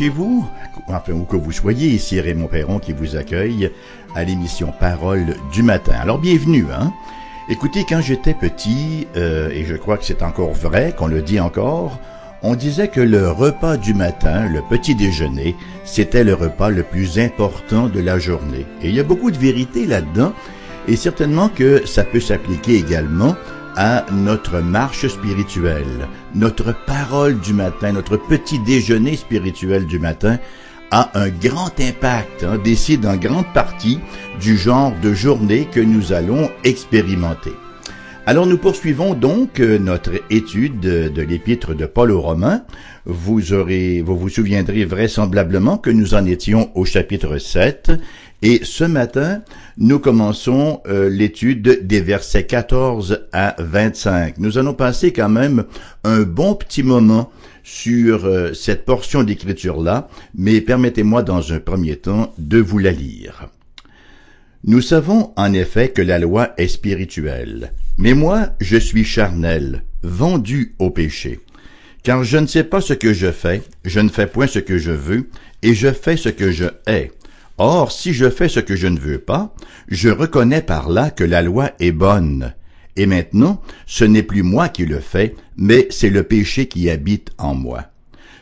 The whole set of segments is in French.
chez vous, enfin où que vous soyez, ici Raymond Perron qui vous accueille à l'émission Parole du matin. Alors bienvenue, hein. Écoutez, quand j'étais petit, euh, et je crois que c'est encore vrai, qu'on le dit encore, on disait que le repas du matin, le petit déjeuner, c'était le repas le plus important de la journée. Et il y a beaucoup de vérité là-dedans, et certainement que ça peut s'appliquer également à notre marche spirituelle. Notre parole du matin, notre petit déjeuner spirituel du matin a un grand impact, hein, décide en grande partie du genre de journée que nous allons expérimenter. Alors nous poursuivons donc euh, notre étude de, l'épître de Paul aux Romains. Vous aurez, vous vous souviendrez vraisemblablement que nous en étions au chapitre 7 et ce matin, nous commençons euh, l'étude des versets 14 à 25. Nous allons passer quand même un bon petit moment sur euh, cette portion d'écriture-là, mais permettez-moi dans un premier temps de vous la lire. Nous savons en effet que la loi est spirituelle, mais moi je suis charnel, vendu au péché. Car je ne sais pas ce que je fais, je ne fais point ce que je veux, et je fais ce que je hais. Or, si je fais ce que je ne veux pas, je reconnais par là que la loi est bonne. Et maintenant, ce n'est plus moi qui le fais, mais c'est le péché qui habite en moi.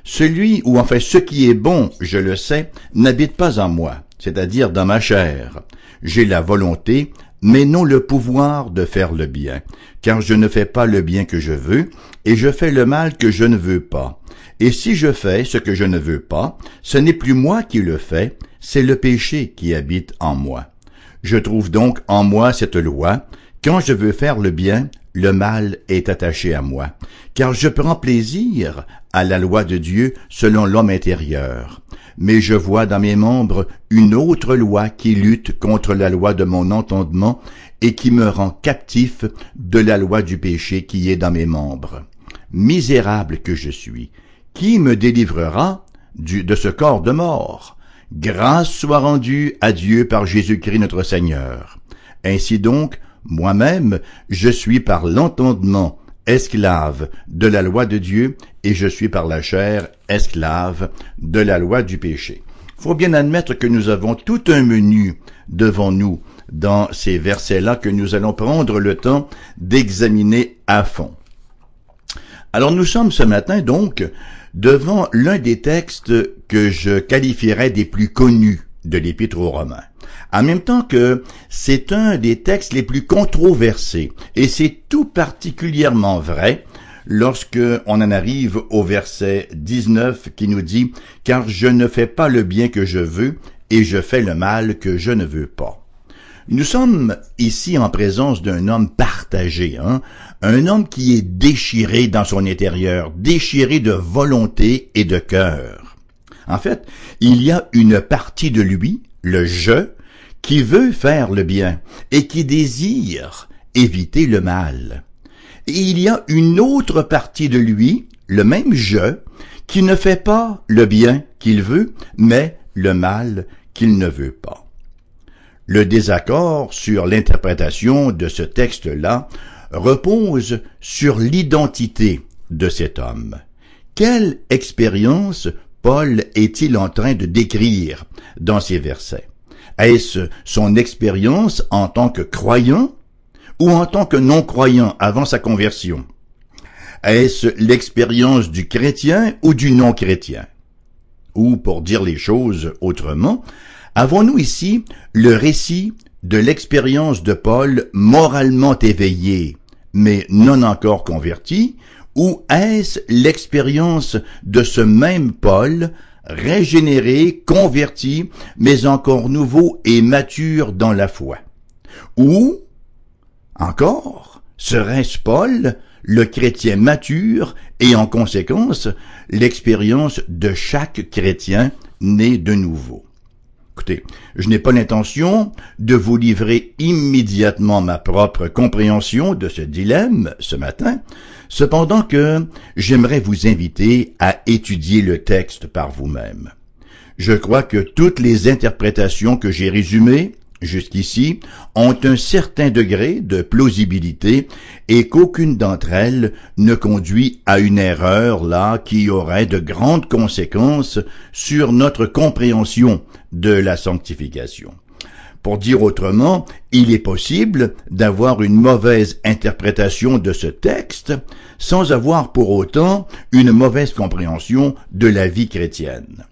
Celui, ou enfin ce qui est bon, je le sais, n'habite pas en moi, c'est-à-dire dans ma chair. J'ai la volonté, mais non le pouvoir de faire le bien, car je ne fais pas le bien que je veux, et je fais le mal que je ne veux pas. Et si je fais ce que je ne veux pas, ce n'est plus moi qui le fais, c'est le péché qui habite en moi. Je trouve donc en moi cette loi, quand je veux faire le bien, le mal est attaché à moi, car je prends plaisir à la loi de Dieu selon l'homme intérieur. Mais je vois dans mes membres une autre loi qui lutte contre la loi de mon entendement et qui me rend captif de la loi du péché qui est dans mes membres. Misérable que je suis, qui me délivrera de ce corps de mort? Grâce soit rendue à Dieu par Jésus-Christ notre Seigneur. Ainsi donc, moi-même, je suis par l'entendement esclave de la loi de Dieu et je suis par la chair esclave de la loi du péché. Faut bien admettre que nous avons tout un menu devant nous dans ces versets-là que nous allons prendre le temps d'examiner à fond. Alors nous sommes ce matin donc devant l'un des textes que je qualifierais des plus connus de l'Épître aux Romains. En même temps que c'est un des textes les plus controversés, et c'est tout particulièrement vrai lorsque on en arrive au verset 19 qui nous dit Car je ne fais pas le bien que je veux, et je fais le mal que je ne veux pas. Nous sommes ici en présence d'un homme partagé, hein? un homme qui est déchiré dans son intérieur, déchiré de volonté et de cœur. En fait, il y a une partie de lui, le je, qui veut faire le bien et qui désire éviter le mal. Et il y a une autre partie de lui, le même je, qui ne fait pas le bien qu'il veut, mais le mal qu'il ne veut pas. Le désaccord sur l'interprétation de ce texte-là repose sur l'identité de cet homme. Quelle expérience Paul est-il en train de décrire dans ces versets? Est-ce son expérience en tant que croyant ou en tant que non-croyant avant sa conversion? Est-ce l'expérience du chrétien ou du non-chrétien? Ou, pour dire les choses autrement, Avons-nous ici le récit de l'expérience de Paul moralement éveillé, mais non encore converti, ou est-ce l'expérience de ce même Paul, régénéré, converti, mais encore nouveau et mature dans la foi? Ou, encore, serait-ce Paul, le chrétien mature et en conséquence l'expérience de chaque chrétien né de nouveau? Écoutez, je n'ai pas l'intention de vous livrer immédiatement ma propre compréhension de ce dilemme ce matin, cependant que j'aimerais vous inviter à étudier le texte par vous-même. Je crois que toutes les interprétations que j'ai résumées jusqu'ici, ont un certain degré de plausibilité et qu'aucune d'entre elles ne conduit à une erreur là qui aurait de grandes conséquences sur notre compréhension de la sanctification. Pour dire autrement, il est possible d'avoir une mauvaise interprétation de ce texte sans avoir pour autant une mauvaise compréhension de la vie chrétienne.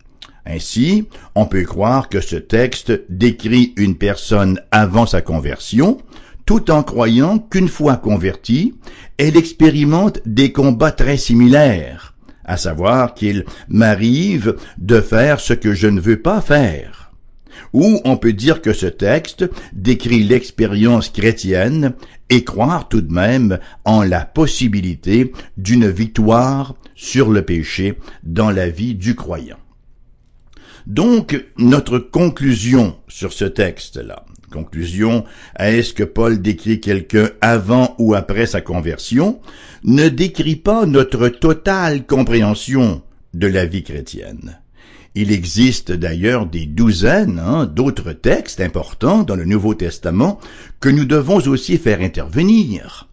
Ainsi, on peut croire que ce texte décrit une personne avant sa conversion, tout en croyant qu'une fois convertie, elle expérimente des combats très similaires, à savoir qu'il m'arrive de faire ce que je ne veux pas faire. Ou on peut dire que ce texte décrit l'expérience chrétienne et croire tout de même en la possibilité d'une victoire sur le péché dans la vie du croyant. Donc, notre conclusion sur ce texte-là, conclusion, est-ce que Paul décrit quelqu'un avant ou après sa conversion, ne décrit pas notre totale compréhension de la vie chrétienne. Il existe d'ailleurs des douzaines hein, d'autres textes importants dans le Nouveau Testament que nous devons aussi faire intervenir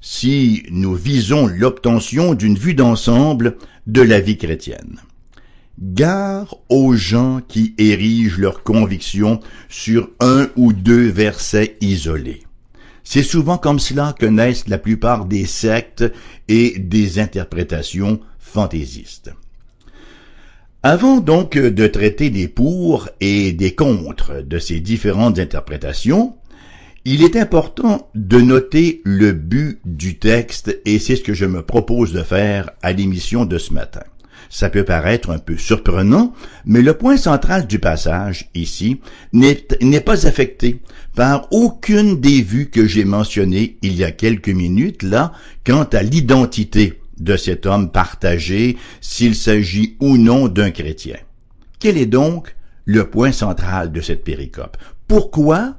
si nous visons l'obtention d'une vue d'ensemble de la vie chrétienne. Gare aux gens qui érigent leurs convictions sur un ou deux versets isolés. C'est souvent comme cela que naissent la plupart des sectes et des interprétations fantaisistes. Avant donc de traiter des pour et des contre de ces différentes interprétations, il est important de noter le but du texte et c'est ce que je me propose de faire à l'émission de ce matin. Ça peut paraître un peu surprenant, mais le point central du passage, ici, n'est pas affecté par aucune des vues que j'ai mentionnées il y a quelques minutes là, quant à l'identité de cet homme partagé, s'il s'agit ou non d'un chrétien. Quel est donc le point central de cette péricope? Pourquoi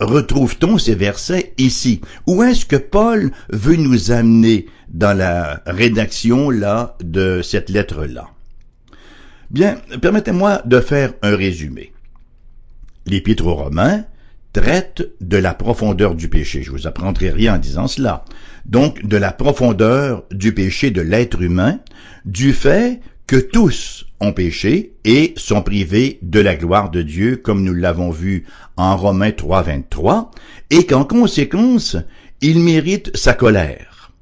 retrouve-t-on ces versets ici? Où est-ce que Paul veut nous amener dans la rédaction là de cette lettre-là? Bien, permettez-moi de faire un résumé. L'Épître aux Romains traite de la profondeur du péché. Je vous apprendrai rien en disant cela. Donc, de la profondeur du péché de l'être humain, du fait que tous ont péché et sont privés de la gloire de Dieu, comme nous l'avons vu en Romains 3, 23, et qu'en conséquence, ils méritent sa colère.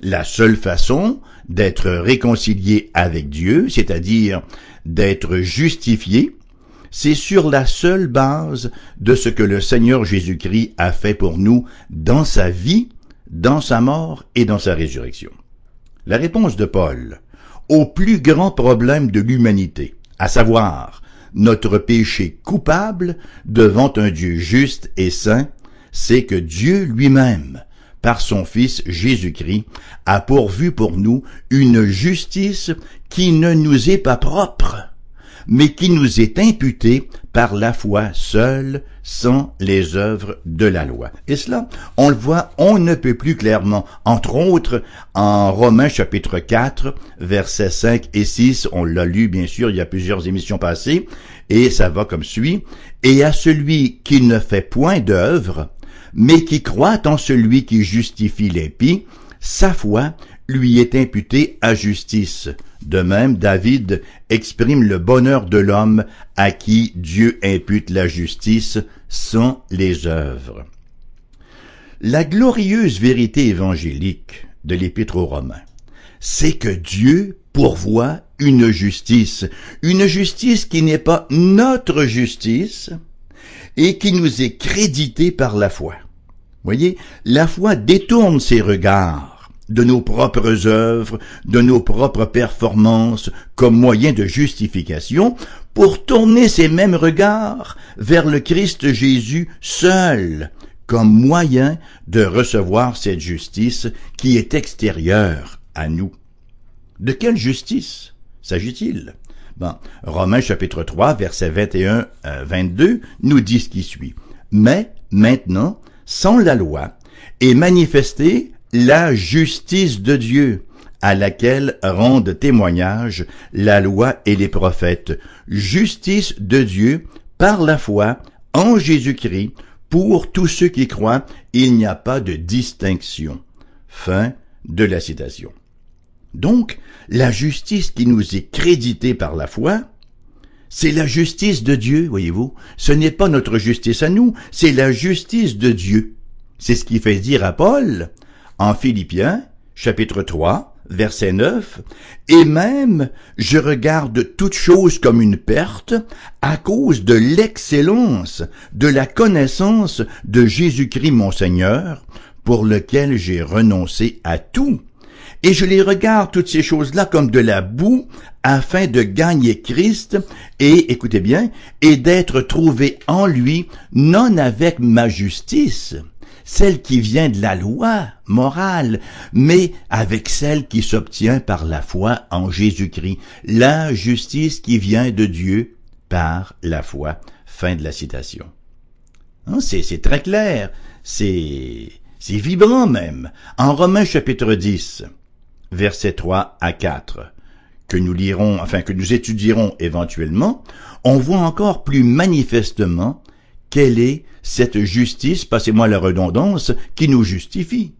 La seule façon d'être réconcilié avec Dieu, c'est-à-dire d'être justifié, c'est sur la seule base de ce que le Seigneur Jésus-Christ a fait pour nous dans sa vie, dans sa mort et dans sa résurrection. La réponse de Paul au plus grand problème de l'humanité, à savoir notre péché coupable devant un Dieu juste et saint, c'est que Dieu lui-même, par son Fils Jésus-Christ, a pourvu pour nous une justice qui ne nous est pas propre, mais qui nous est imputée par la foi seule, sans les œuvres de la loi. Et cela, on le voit, on ne peut plus clairement. Entre autres, en Romains chapitre 4, versets 5 et 6, on l'a lu bien sûr, il y a plusieurs émissions passées, et ça va comme suit. Et à celui qui ne fait point d'œuvre, mais qui croit en celui qui justifie l'impie, sa foi lui est imputée à justice. De même, David exprime le bonheur de l'homme à qui Dieu impute la justice sans les œuvres. La glorieuse vérité évangélique de l'Épître aux Romains, c'est que Dieu pourvoit une justice, une justice qui n'est pas notre justice et qui nous est créditée par la foi. Voyez, la foi détourne ses regards de nos propres œuvres, de nos propres performances comme moyen de justification pour tourner ces mêmes regards vers le Christ Jésus seul comme moyen de recevoir cette justice qui est extérieure à nous. De quelle justice s'agit-il? Bon, Romains chapitre 3, versets 21 à 22 nous dit ce qui suit. Mais maintenant, sans la loi, est manifestée la justice de Dieu, à laquelle rendent témoignage la loi et les prophètes, justice de Dieu par la foi en Jésus-Christ, pour tous ceux qui croient, il n'y a pas de distinction. Fin de la citation. Donc, la justice qui nous est créditée par la foi, c'est la justice de Dieu, voyez-vous. Ce n'est pas notre justice à nous, c'est la justice de Dieu. C'est ce qui fait dire à Paul, en Philippiens, chapitre 3, verset 9, Et même je regarde toute chose comme une perte à cause de l'excellence de la connaissance de Jésus-Christ mon Seigneur, pour lequel j'ai renoncé à tout. Et je les regarde toutes ces choses-là comme de la boue afin de gagner Christ et, écoutez bien, et d'être trouvé en lui, non avec ma justice, celle qui vient de la loi morale, mais avec celle qui s'obtient par la foi en Jésus-Christ, la justice qui vient de Dieu par la foi. Fin de la citation. Hein, c'est très clair, c'est vibrant même. En Romains chapitre 10, versets 3 à 4, que nous lirons, enfin que nous étudierons éventuellement, on voit encore plus manifestement quelle est cette justice, passez-moi la redondance, qui nous justifie?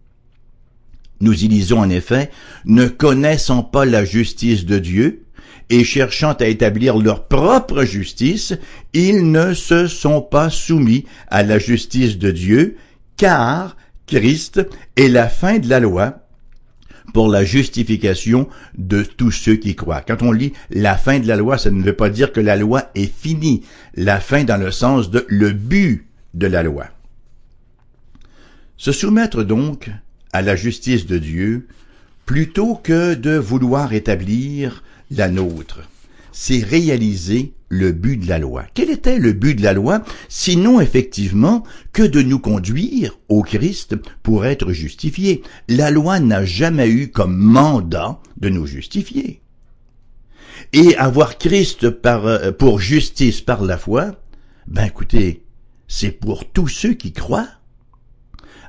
Nous y lisons en effet, ne connaissant pas la justice de Dieu, et cherchant à établir leur propre justice, ils ne se sont pas soumis à la justice de Dieu, car Christ est la fin de la loi pour la justification de tous ceux qui croient. Quand on lit la fin de la loi, ça ne veut pas dire que la loi est finie. La fin dans le sens de le but de la loi. Se soumettre donc à la justice de Dieu plutôt que de vouloir établir la nôtre, c'est réaliser le but de la loi. Quel était le but de la loi, sinon effectivement que de nous conduire au Christ pour être justifiés? La loi n'a jamais eu comme mandat de nous justifier. Et avoir Christ par, euh, pour justice par la foi, ben écoutez, c'est pour tous ceux qui croient.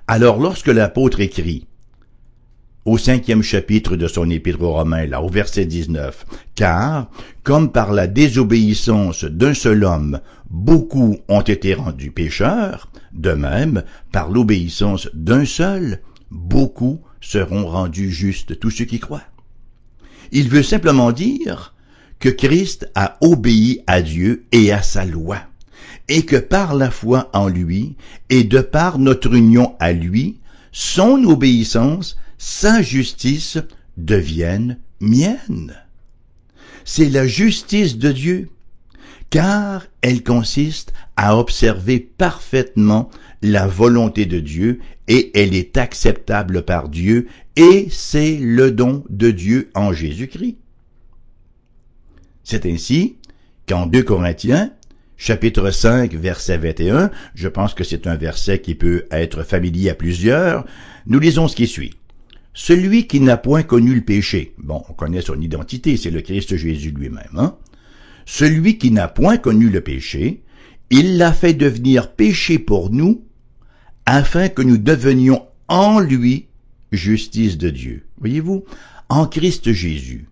Alors lorsque l'apôtre écrit, au cinquième chapitre de son épître aux Romains, là, au verset 19. Car, comme par la désobéissance d'un seul homme, beaucoup ont été rendus pécheurs, de même, par l'obéissance d'un seul, beaucoup seront rendus justes, tous ceux qui croient. Il veut simplement dire que Christ a obéi à Dieu et à sa loi, et que par la foi en lui, et de par notre union à lui, son obéissance sa justice devienne mienne. C'est la justice de Dieu, car elle consiste à observer parfaitement la volonté de Dieu et elle est acceptable par Dieu et c'est le don de Dieu en Jésus-Christ. C'est ainsi qu'en 2 Corinthiens, chapitre 5, verset 21, je pense que c'est un verset qui peut être familier à plusieurs, nous lisons ce qui suit. Celui qui n'a point connu le péché, bon, on connaît son identité, c'est le Christ Jésus lui-même, hein? Celui qui n'a point connu le péché, il l'a fait devenir péché pour nous, afin que nous devenions en lui justice de Dieu. Voyez-vous, en Christ Jésus,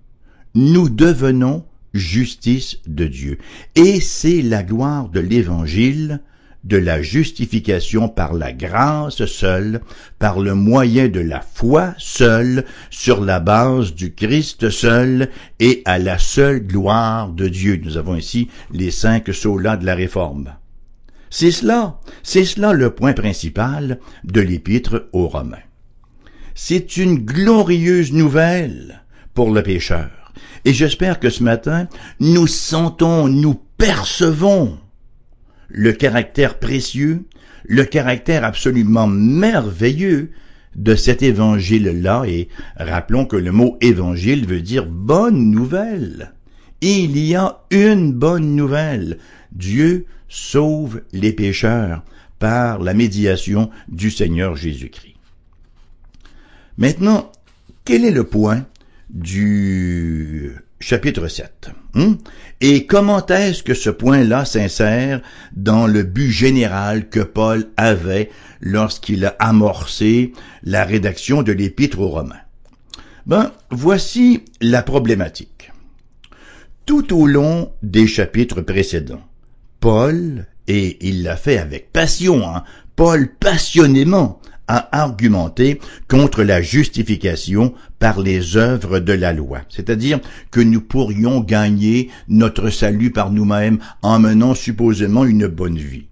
nous devenons justice de Dieu. Et c'est la gloire de l'Évangile de la justification par la grâce seule, par le moyen de la foi seule, sur la base du Christ seul et à la seule gloire de Dieu. Nous avons ici les cinq solas de la réforme. C'est cela, c'est cela le point principal de l'épître aux Romains. C'est une glorieuse nouvelle pour le pécheur. Et j'espère que ce matin, nous sentons, nous percevons le caractère précieux, le caractère absolument merveilleux de cet évangile-là, et rappelons que le mot évangile veut dire bonne nouvelle. Il y a une bonne nouvelle. Dieu sauve les pécheurs par la médiation du Seigneur Jésus-Christ. Maintenant, quel est le point du chapitre 7. Hmm? Et comment est-ce que ce point-là s'insère dans le but général que Paul avait lorsqu'il a amorcé la rédaction de l'épître aux Romains? Ben, voici la problématique. Tout au long des chapitres précédents, Paul et il l'a fait avec passion, hein. Paul passionnément a argumenté contre la justification par les œuvres de la loi, c'est-à-dire que nous pourrions gagner notre salut par nous-mêmes en menant supposément une bonne vie.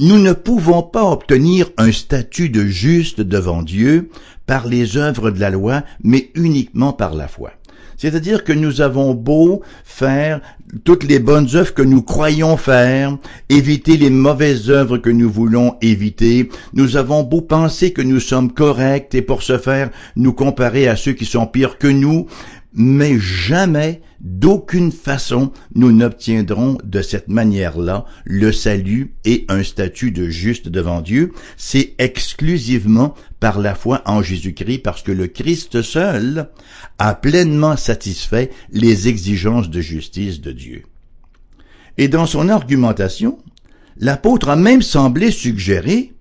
Nous ne pouvons pas obtenir un statut de juste devant Dieu par les œuvres de la loi, mais uniquement par la foi. C'est-à-dire que nous avons beau faire toutes les bonnes œuvres que nous croyons faire, éviter les mauvaises œuvres que nous voulons éviter, nous avons beau penser que nous sommes corrects et pour ce faire nous comparer à ceux qui sont pires que nous, mais jamais, d'aucune façon, nous n'obtiendrons de cette manière-là le salut et un statut de juste devant Dieu. C'est exclusivement par la foi en Jésus-Christ, parce que le Christ seul a pleinement satisfait les exigences de justice de Dieu. Et dans son argumentation, l'apôtre a même semblé suggérer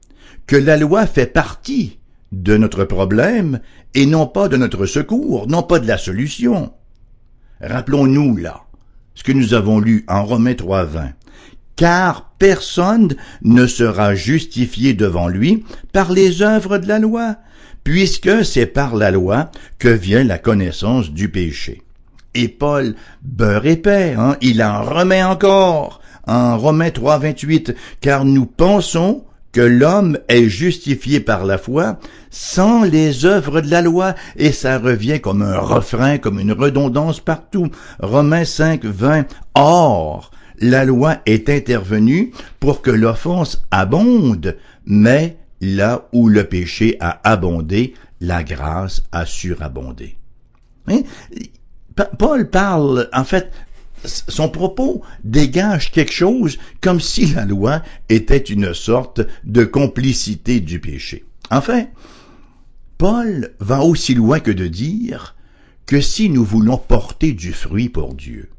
que la loi fait partie de notre problème et non pas de notre secours, non pas de la solution. Rappelons-nous là ce que nous avons lu en Romains 3.20. Car personne ne sera justifié devant lui par les œuvres de la loi, puisque c'est par la loi que vient la connaissance du péché. Et Paul beurre épais, hein, il en remet encore en Romains 3.28, car nous pensons que l'homme est justifié par la foi sans les œuvres de la loi, et ça revient comme un refrain, comme une redondance partout. Romains 5, 20. Or, la loi est intervenue pour que l'offense abonde, mais là où le péché a abondé, la grâce a surabondé. Hein? Paul parle, en fait, son propos dégage quelque chose comme si la loi était une sorte de complicité du péché. Enfin, Paul va aussi loin que de dire que si nous voulons porter du fruit pour Dieu,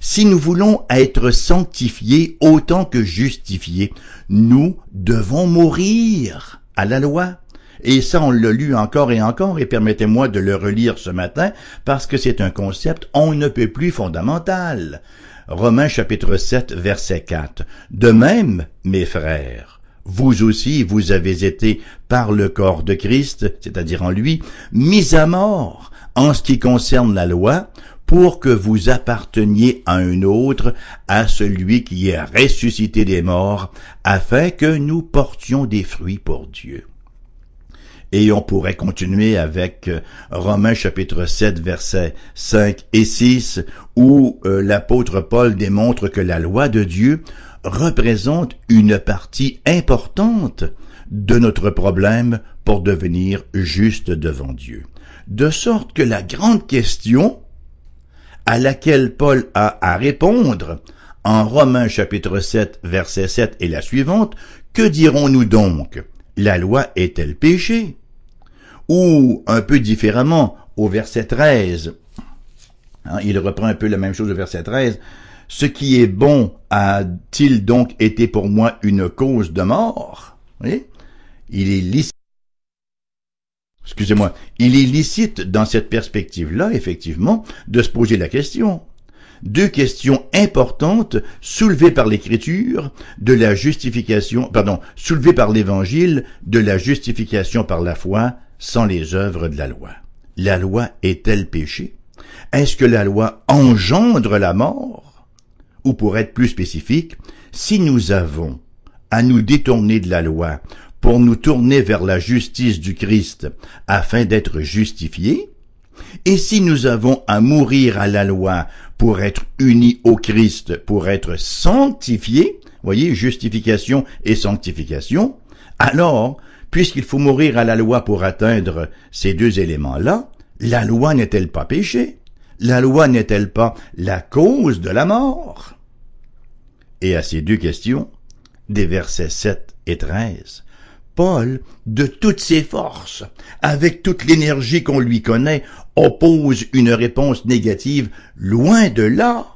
si nous voulons être sanctifiés autant que justifiés, nous devons mourir à la loi. Et ça, on l'a lu encore et encore, et permettez-moi de le relire ce matin, parce que c'est un concept on ne peut plus fondamental. Romains chapitre 7, verset 4. De même, mes frères, vous aussi, vous avez été, par le corps de Christ, c'est-à-dire en lui, mis à mort en ce qui concerne la loi, pour que vous apparteniez à un autre, à celui qui est ressuscité des morts, afin que nous portions des fruits pour Dieu. Et on pourrait continuer avec euh, Romains chapitre 7 versets 5 et 6 où euh, l'apôtre Paul démontre que la loi de Dieu représente une partie importante de notre problème pour devenir juste devant Dieu. De sorte que la grande question à laquelle Paul a à répondre en Romains chapitre 7 verset 7 et la suivante, que dirons-nous donc? La loi est-elle péché? Ou un peu différemment au verset 13. Hein, il reprend un peu la même chose au verset 13. Ce qui est bon a-t-il donc été pour moi une cause de mort? Oui? Il est licite. Excusez-moi. Il est licite dans cette perspective-là, effectivement, de se poser la question. Deux questions importantes soulevées par l'écriture de la justification, pardon, soulevées par l'évangile de la justification par la foi sans les œuvres de la loi. La loi est-elle péché? Est-ce que la loi engendre la mort? Ou pour être plus spécifique, si nous avons à nous détourner de la loi pour nous tourner vers la justice du Christ afin d'être justifiés, et si nous avons à mourir à la loi pour être unis au Christ, pour être sanctifiés, voyez, justification et sanctification, alors puisqu'il faut mourir à la loi pour atteindre ces deux éléments-là, la loi n'est-elle pas péché? La loi n'est-elle pas la cause de la mort? Et à ces deux questions, des versets 7 et 13, Paul, de toutes ses forces, avec toute l'énergie qu'on lui connaît, oppose une réponse négative loin de là.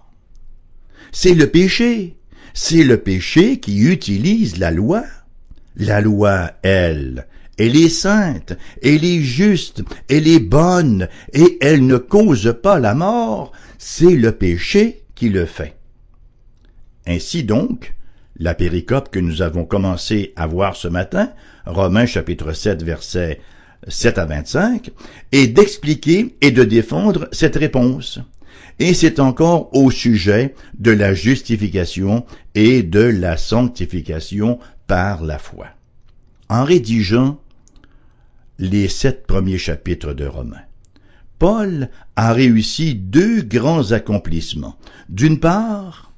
C'est le péché. C'est le péché qui utilise la loi. La loi, elle, elle est sainte, elle est juste, elle est bonne, et elle ne cause pas la mort, c'est le péché qui le fait. Ainsi donc, la péricope que nous avons commencé à voir ce matin, Romains chapitre 7 versets 7 à 25, et d'expliquer et de défendre cette réponse. Et c'est encore au sujet de la justification et de la sanctification par la foi. En rédigeant les sept premiers chapitres de Romains, Paul a réussi deux grands accomplissements. D'une part,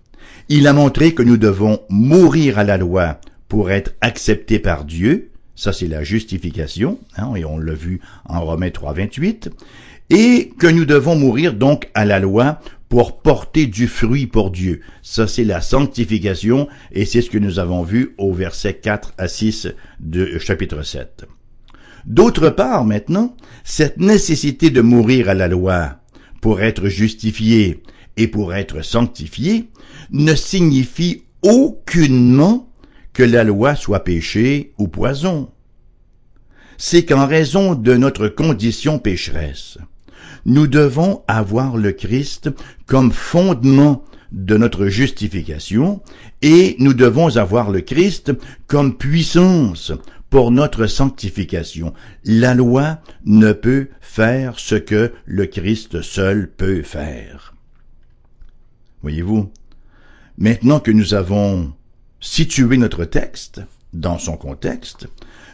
il a montré que nous devons mourir à la loi pour être acceptés par Dieu, ça c'est la justification, hein, et on l'a vu en Romains 3, 28, et que nous devons mourir donc à la loi pour porter du fruit pour Dieu. Ça, c'est la sanctification, et c'est ce que nous avons vu au verset 4 à 6 de chapitre 7. D'autre part, maintenant, cette nécessité de mourir à la loi pour être justifié et pour être sanctifié ne signifie aucunement que la loi soit péché ou poison. C'est qu'en raison de notre condition pécheresse, nous devons avoir le Christ comme fondement de notre justification et nous devons avoir le Christ comme puissance pour notre sanctification. La loi ne peut faire ce que le Christ seul peut faire. Voyez-vous, maintenant que nous avons situé notre texte dans son contexte,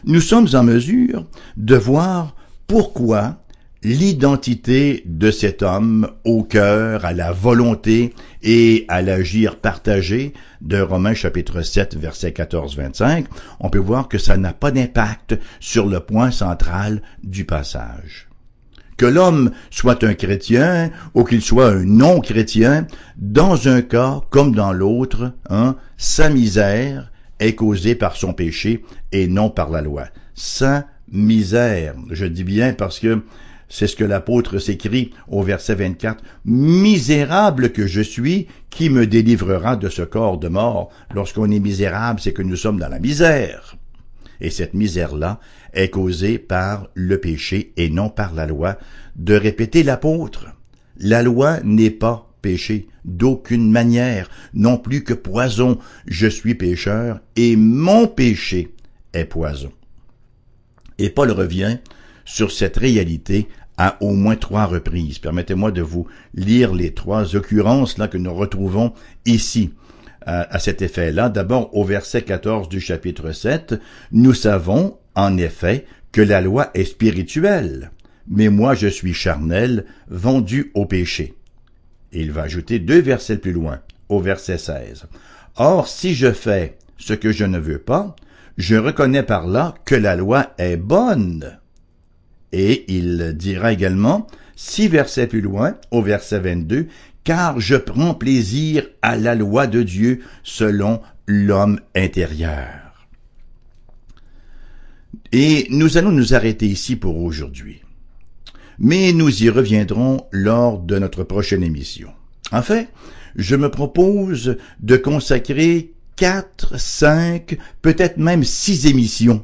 nous sommes en mesure de voir pourquoi l'identité de cet homme au cœur, à la volonté et à l'agir partagé de Romains chapitre 7 verset 14-25, on peut voir que ça n'a pas d'impact sur le point central du passage. Que l'homme soit un chrétien ou qu'il soit un non-chrétien, dans un cas comme dans l'autre, hein, sa misère est causée par son péché et non par la loi. Sa misère, je dis bien parce que c'est ce que l'apôtre s'écrit au verset 24. Misérable que je suis, qui me délivrera de ce corps de mort? Lorsqu'on est misérable, c'est que nous sommes dans la misère. Et cette misère-là est causée par le péché et non par la loi. De répéter l'apôtre. La loi n'est pas péché d'aucune manière, non plus que poison. Je suis pécheur et mon péché est poison. Et Paul revient sur cette réalité à au moins trois reprises. Permettez-moi de vous lire les trois occurrences là que nous retrouvons ici à, cet effet-là. D'abord, au verset 14 du chapitre 7, nous savons, en effet, que la loi est spirituelle, mais moi je suis charnel, vendu au péché. Il va ajouter deux versets plus loin, au verset 16. Or, si je fais ce que je ne veux pas, je reconnais par là que la loi est bonne. Et il dira également, six versets plus loin, au verset 22, car je prends plaisir à la loi de Dieu selon l'homme intérieur. Et nous allons nous arrêter ici pour aujourd'hui. Mais nous y reviendrons lors de notre prochaine émission. En fait, je me propose de consacrer quatre, cinq, peut-être même six émissions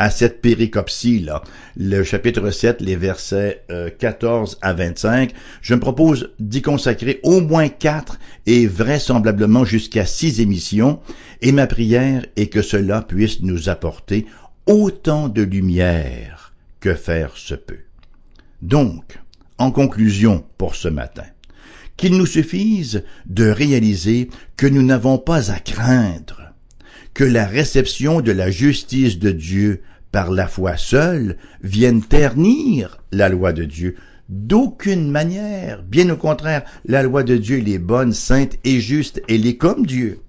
à cette péricopsie-là, le chapitre 7, les versets 14 euh, à 25. Je me propose d'y consacrer au moins quatre et vraisemblablement jusqu'à six émissions, et ma prière est que cela puisse nous apporter autant de lumière que faire se peut. Donc, en conclusion pour ce matin, qu'il nous suffise de réaliser que nous n'avons pas à craindre que la réception de la justice de Dieu par la foi seule vienne ternir la loi de Dieu. D'aucune manière. Bien au contraire, la loi de Dieu, est bonne, sainte et juste, elle est comme Dieu.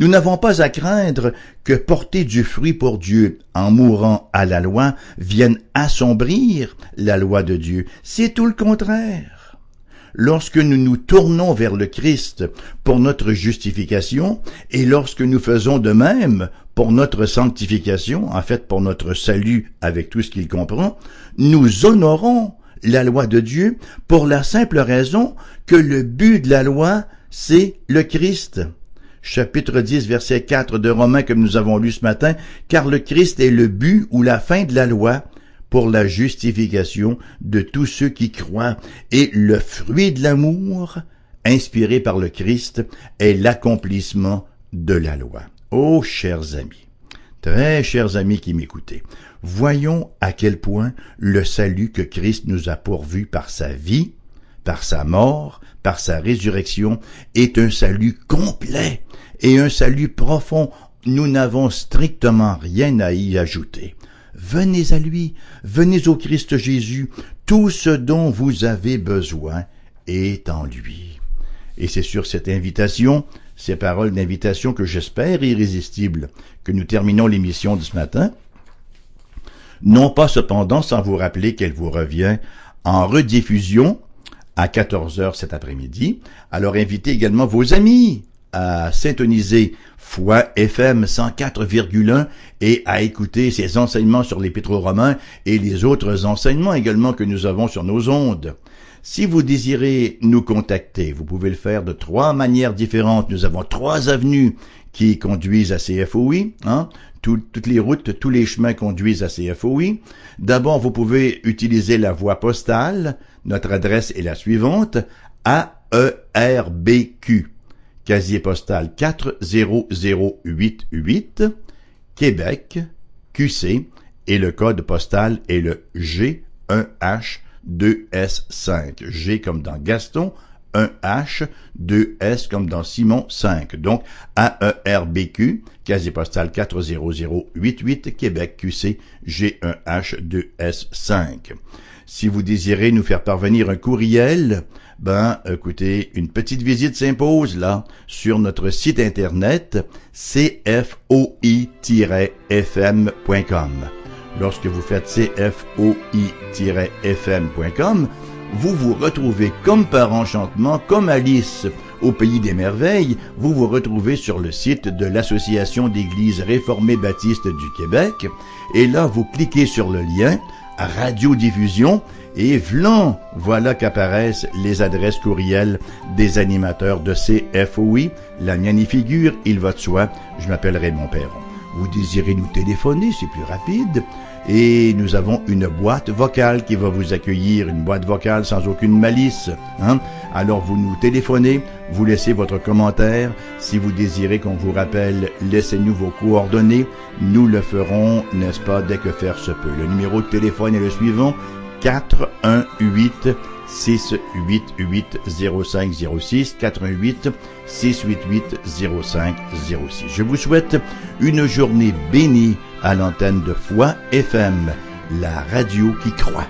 Nous n'avons pas à craindre que porter du fruit pour Dieu en mourant à la loi vienne assombrir la loi de Dieu. C'est tout le contraire lorsque nous nous tournons vers le Christ pour notre justification et lorsque nous faisons de même pour notre sanctification, en fait pour notre salut avec tout ce qu'il comprend, nous honorons la loi de Dieu pour la simple raison que le but de la loi, c'est le Christ. Chapitre 10, verset 4 de Romains que nous avons lu ce matin, car le Christ est le but ou la fin de la loi, pour la justification de tous ceux qui croient, et le fruit de l'amour, inspiré par le Christ, est l'accomplissement de la loi. Oh, chers amis, très chers amis qui m'écoutez, voyons à quel point le salut que Christ nous a pourvu par sa vie, par sa mort, par sa résurrection, est un salut complet et un salut profond. Nous n'avons strictement rien à y ajouter. Venez à lui, venez au Christ Jésus, tout ce dont vous avez besoin est en lui. Et c'est sur cette invitation ces paroles d'invitation que j'espère irrésistibles, que nous terminons l'émission de ce matin. Non pas cependant sans vous rappeler qu'elle vous revient en rediffusion à 14 heures cet après-midi. Alors invitez également vos amis à syntoniser Foi FM 104,1 et à écouter ces enseignements sur les romains et les autres enseignements également que nous avons sur nos ondes. Si vous désirez nous contacter, vous pouvez le faire de trois manières différentes. Nous avons trois avenues qui conduisent à CFOI. Hein? Toutes les routes, tous les chemins conduisent à CFOI. D'abord, vous pouvez utiliser la voie postale. Notre adresse est la suivante. AERBQ. Casier postal 40088. Québec. QC. Et le code postal est le G1H 2S5. G comme dans Gaston, 1H, 2S comme dans Simon 5. Donc AERBQ, casier postal 40088, Québec QC G1H 2S5. Si vous désirez nous faire parvenir un courriel, ben écoutez, une petite visite s'impose là sur notre site internet cfoi-fm.com lorsque vous faites cfoi-fm.com, vous vous retrouvez comme par enchantement, comme Alice. Au pays des merveilles, vous vous retrouvez sur le site de l'Association d'Églises réformées baptistes du Québec, et là vous cliquez sur le lien radiodiffusion et vlan, voilà qu'apparaissent les adresses courriels des animateurs de CFOI. La mienne figure, il va de soi, je m'appelle Raymond Perron. Vous désirez nous téléphoner, c'est plus rapide et nous avons une boîte vocale qui va vous accueillir, une boîte vocale sans aucune malice. Hein? Alors vous nous téléphonez, vous laissez votre commentaire. Si vous désirez qu'on vous rappelle, laissez-nous vos coordonnées. Nous le ferons, n'est-ce pas, dès que faire se peut. Le numéro de téléphone est le suivant, 418 688 0506 418 688 0506. Je vous souhaite une journée bénie à l'antenne de Foi FM, la radio qui croit.